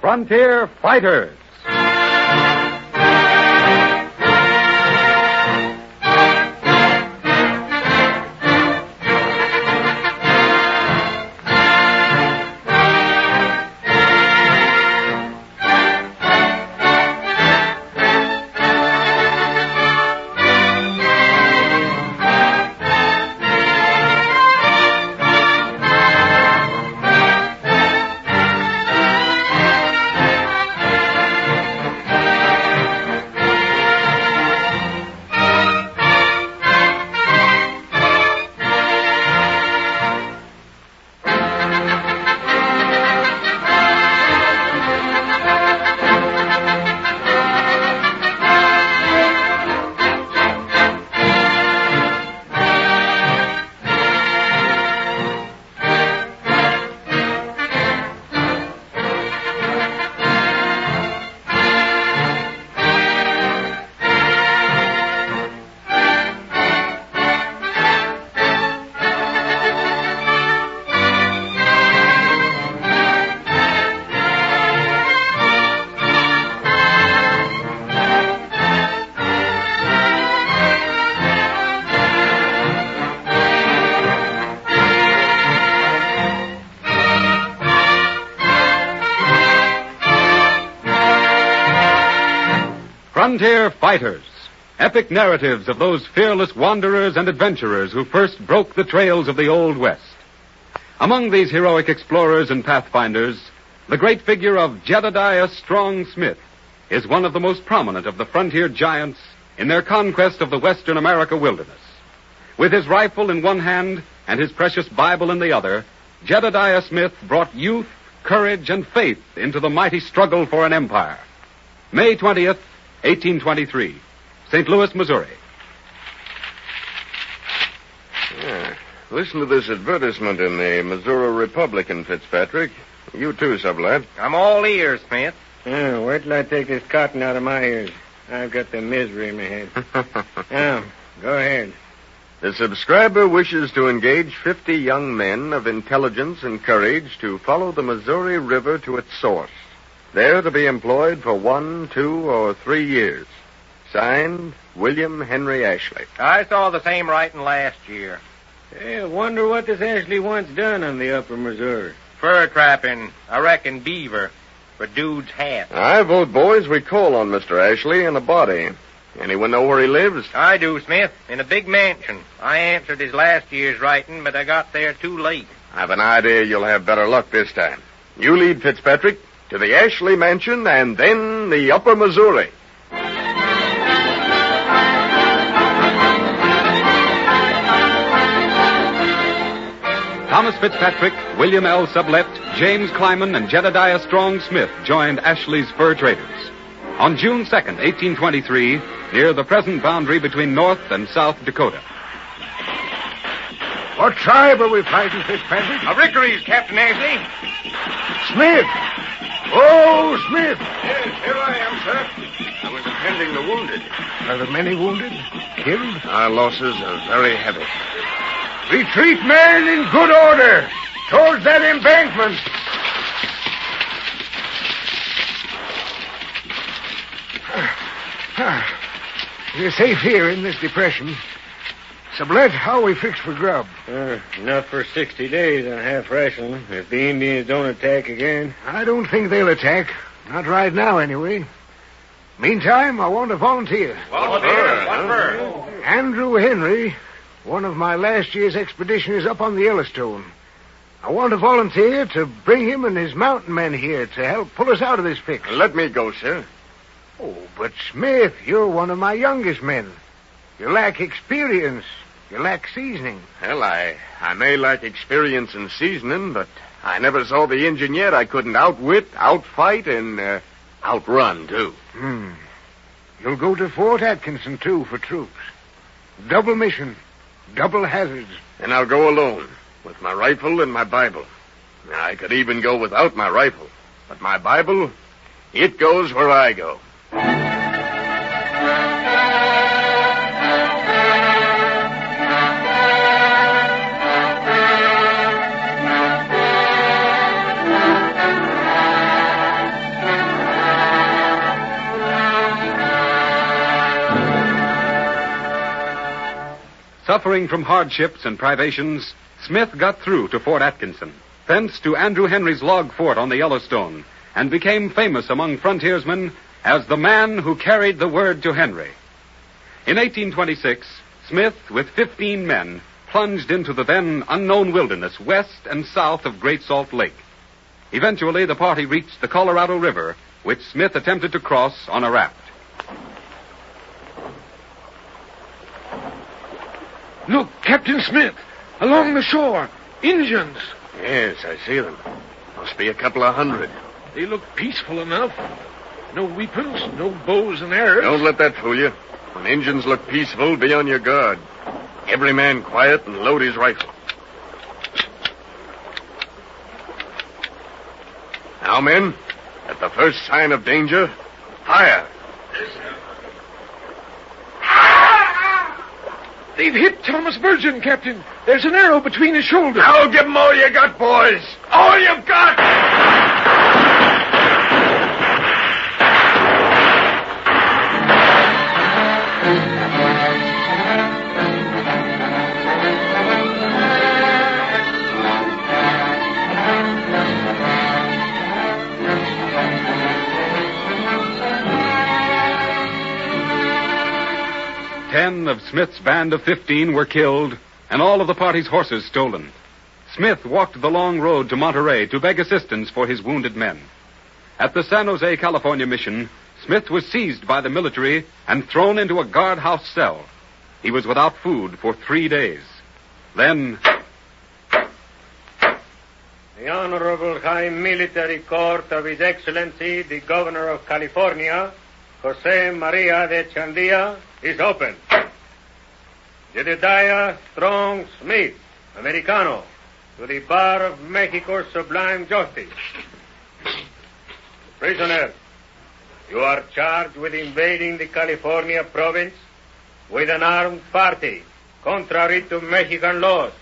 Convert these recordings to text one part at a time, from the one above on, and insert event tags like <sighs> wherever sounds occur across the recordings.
Frontier Fighters. Frontier Fighters. Epic narratives of those fearless wanderers and adventurers who first broke the trails of the Old West. Among these heroic explorers and pathfinders, the great figure of Jedediah Strong Smith is one of the most prominent of the frontier giants in their conquest of the Western America wilderness. With his rifle in one hand and his precious Bible in the other, Jedediah Smith brought youth, courage, and faith into the mighty struggle for an empire. May 20th, 1823, St. Louis, Missouri. Yeah. Listen to this advertisement in the Missouri Republican, Fitzpatrick. You too, Sublette. I'm all ears, Smith. Yeah, wait till I take this cotton out of my ears. I've got the misery in my head. <laughs> now, go ahead. The subscriber wishes to engage 50 young men of intelligence and courage to follow the Missouri River to its source. There to be employed for one, two, or three years. Signed, William Henry Ashley. I saw the same writing last year. Hey, I wonder what this Ashley wants done on the upper Missouri. Fur trapping, I reckon beaver, for dude's hat. I vote, boys, we call on Mr. Ashley in a body. Anyone know where he lives? I do, Smith, in a big mansion. I answered his last year's writing, but I got there too late. I've an idea you'll have better luck this time. You lead Fitzpatrick to the Ashley Mansion and then the Upper Missouri. Thomas Fitzpatrick, William L. Sublette, James Clyman, and Jedediah Strong Smith joined Ashley's fur traders. On June 2, 1823, near the present boundary between North and South Dakota. What tribe are we fighting, Fitzpatrick? Arikaras, Captain Ashley. Smith! Oh, Smith! Yes, here I am, sir. I was attending the wounded. Are there many wounded? Killed? Our losses are very heavy. Retreat, men, in good order. Towards that embankment. <sighs> We're safe here in this depression. Sublette, how we fixed for grub? Uh, enough for 60 days on half ration if the Indians don't attack again. I don't think they'll attack. Not right now, anyway. Meantime, I want a volunteer. What for? What for? Andrew Henry, one of my last year's expeditioners up on the Yellowstone. I want a volunteer to bring him and his mountain men here to help pull us out of this fix. Let me go, sir. Oh, but Smith, you're one of my youngest men. You lack experience. You lack seasoning. Well, I, I may lack experience in seasoning, but I never saw the Injun yet I couldn't outwit, outfight, and uh, outrun, too. Hmm. You'll go to Fort Atkinson, too, for troops. Double mission. Double hazards. And I'll go alone, with my rifle and my Bible. I could even go without my rifle. But my Bible, it goes where I go. Suffering from hardships and privations, Smith got through to Fort Atkinson, thence to Andrew Henry's log fort on the Yellowstone, and became famous among frontiersmen as the man who carried the word to Henry. In 1826, Smith, with 15 men, plunged into the then unknown wilderness west and south of Great Salt Lake. Eventually, the party reached the Colorado River, which Smith attempted to cross on a raft. Look, Captain Smith, along the shore. Indians. Yes, I see them. Must be a couple of hundred. They look peaceful enough. No weapons, no bows and arrows. Don't let that fool you. When Indians look peaceful, be on your guard. Every man quiet and load his rifle. Now, men, at the first sign of danger, fire. They've hit Thomas Virgin, Captain. There's an arrow between his shoulders. Now give 'em all you got, boys. All you've got! Of Smith's band of 15 were killed, and all of the party's horses stolen. Smith walked the long road to Monterey to beg assistance for his wounded men. At the San Jose, California mission, Smith was seized by the military and thrown into a guardhouse cell. He was without food for three days. Then, The Honorable High Military Court of His Excellency, the Governor of California, Jose Maria de Echeandia, is open. Jedediah Strong Smith, Americano, to the bar of Mexico's sublime justice. Prisoner, you are charged with invading the California province with an armed party, contrary to Mexican laws.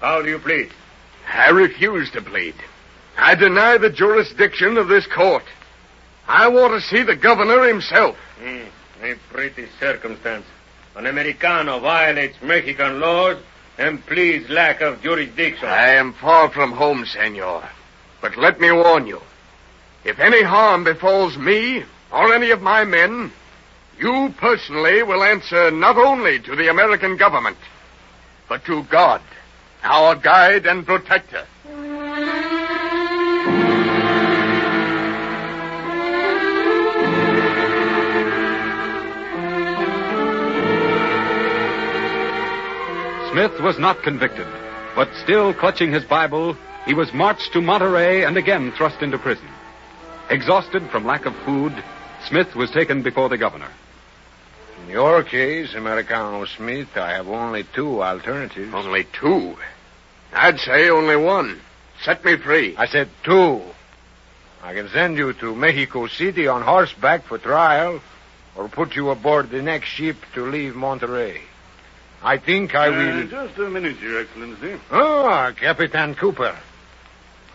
How do you plead? I refuse to plead. I deny the jurisdiction of this court. I want to see the governor himself. Hmm, a pretty circumstance. An Americano violates Mexican laws and pleads lack of jurisdiction. I am far from home, senor. But let me warn you. If any harm befalls me or any of my men, you personally will answer not only to the American government, but to God, our guide and protector. Smith was not convicted, but still clutching his Bible, he was marched to Monterey and again thrust into prison. Exhausted from lack of food, Smith was taken before the governor. In your case, Americano Smith, I have only two alternatives. Only two. I'd say only one. Set me free. I said two. I can send you to Mexico City on horseback for trial, or put you aboard the next ship to leave Monterey. I think I will. just a minute, Your Excellency. Ah, Captain Cooper.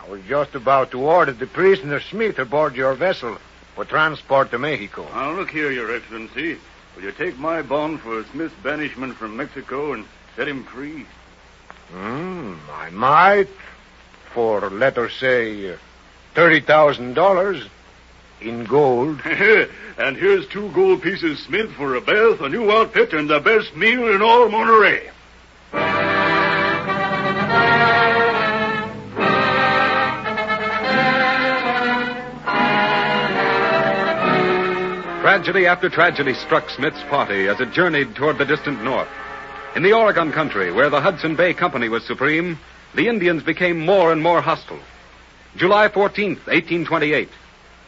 I was just about to order the prisoner Smith aboard your vessel for transport to Mexico. Now, look here, Your Excellency. Will you take my bond for Smith's banishment from Mexico and set him free? Hmm, I might. For, let us say, uh, $30,000 in gold. <laughs> and here's two gold pieces, Smith, for a bath, a new outfit, and the best meal in all Monterey. Tragedy after tragedy struck Smith's party as it journeyed toward the distant north. In the Oregon country, where the Hudson Bay Company was supreme, the Indians became more and more hostile. July 14th, 1828,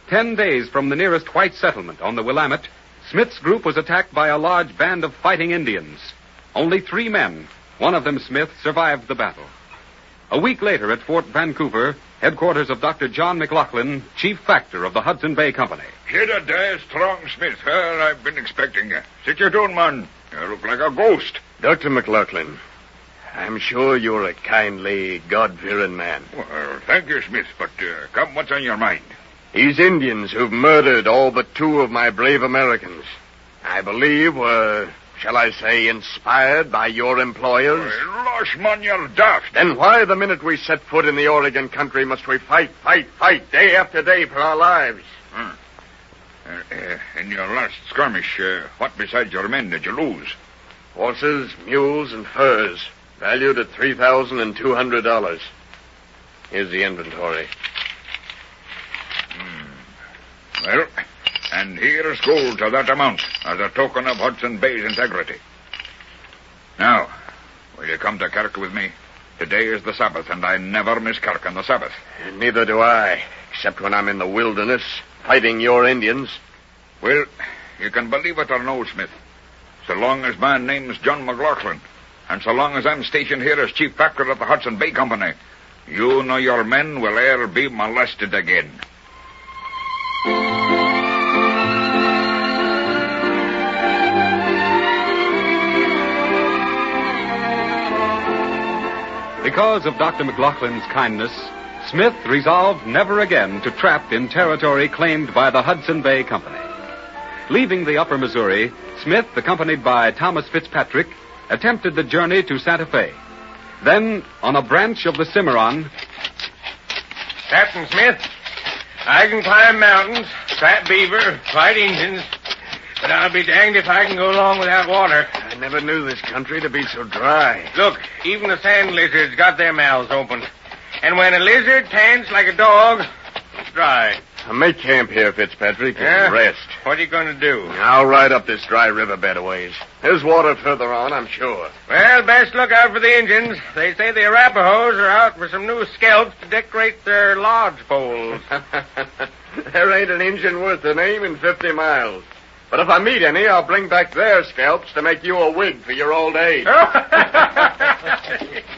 ten days from the nearest white settlement on the Willamette, Smith's group was attacked by a large band of fighting Indians. Only three men, one of them Smith, survived the battle. A week later at Fort Vancouver, headquarters of Dr. John McLoughlin, chief factor of the Hudson Bay Company. Jedediah Strong Smith. Well, I've been expecting you. Sit your down, man. You look like a ghost. Dr. McLoughlin, I'm sure you're a kindly, God-fearing man. Well, thank you, Smith, but uh, come, what's on your mind? These Indians who've murdered all but two of my brave Americans, I believe were shall I say, inspired by your employers? Losh, man, you're daft. Then why, the minute we set foot in the Oregon country, must we fight, fight, fight, day after day for our lives? Uh, uh, in your last skirmish, uh, what besides your men did you lose? Horses, mules, and furs, valued at $3,200. Here's the inventory. Well, and here's gold to that amount as a token of Hudson Bay's integrity. Now, will you come to Kirk with me? Today is the Sabbath, and I never miss Kirk on the Sabbath. Neither do I, except when I'm in the wilderness, fighting your Indians. Well, you can believe it or no, Smith. So long as my name's John McLoughlin, and so long as I'm stationed here as chief factor of the Hudson Bay Company, you nor your men will e'er be molested again. Because of Dr. McLoughlin's kindness, Smith resolved never again to trap in territory claimed by the Hudson Bay Company. Leaving the upper Missouri, Smith, accompanied by Thomas Fitzpatrick, attempted the journey to Santa Fe. Then, on a branch of the Cimarron, Captain Smith, I can climb mountains, trap beaver, fight Indians, but I'll be danged if I can go along without water. I never knew this country to be so dry. Look, even the sand lizards got their mouths open. And when a lizard pants like a dog, it's dry. Make camp here, Fitzpatrick, and Yeah? rest. What are you going to do? I'll ride up this dry riverbed a ways. There's water further on, I'm sure. Well, best look out for the Indians. They say the Arapahoes are out for some new scalps to decorate their lodge poles. <laughs> there ain't an Injun worth the name in 50 miles. But if I meet any, I'll bring back their scalps to make you a wig for your old age. <laughs> <laughs>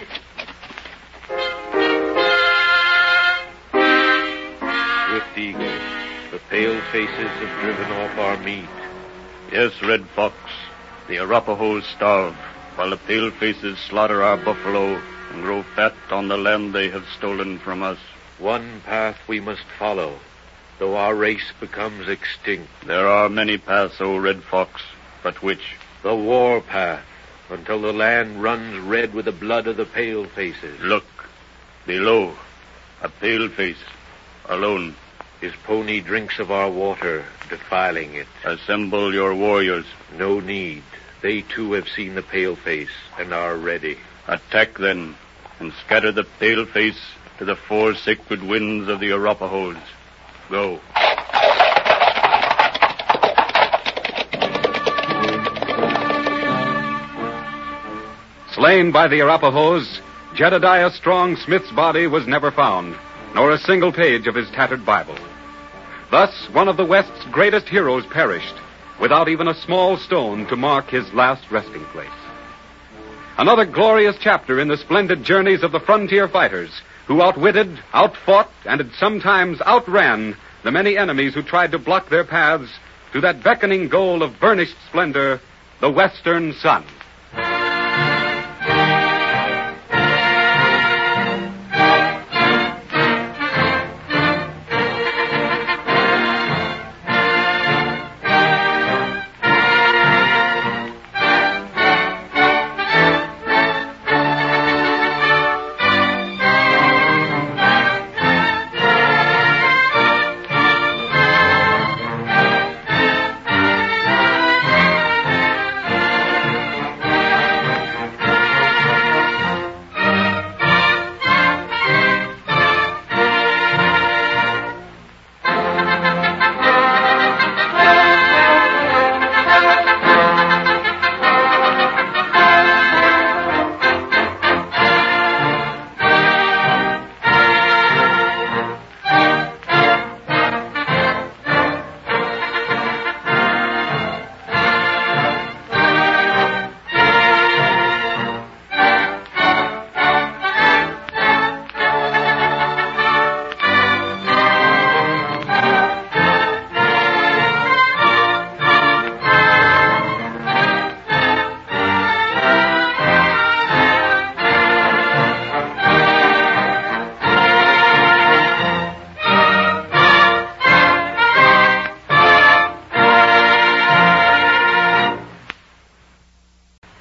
pale faces have driven off our meat. Yes, Red Fox. The Arapahoes starve, while the pale faces slaughter our buffalo and grow fat on the land they have stolen from us. One path we must follow, though our race becomes extinct. There are many paths, O Red Fox, but which? The war path, until the land runs red with the blood of the pale faces. Look, below, a pale face, alone. His pony drinks of our water, defiling it. Assemble your warriors. No need. They too have seen the pale face and are ready. Attack then, and scatter the pale face to the four sacred winds of the Arapahoes. Go. slain by the Arapahoes, Jedediah Strong Smith's body was never found, nor a single page of his tattered Bible. Thus, one of the West's greatest heroes perished, without even a small stone to mark his last resting place. Another glorious chapter in the splendid journeys of the frontier fighters who outwitted, outfought, and sometimes outran the many enemies who tried to block their paths to that beckoning goal of burnished splendor, the Western Sun.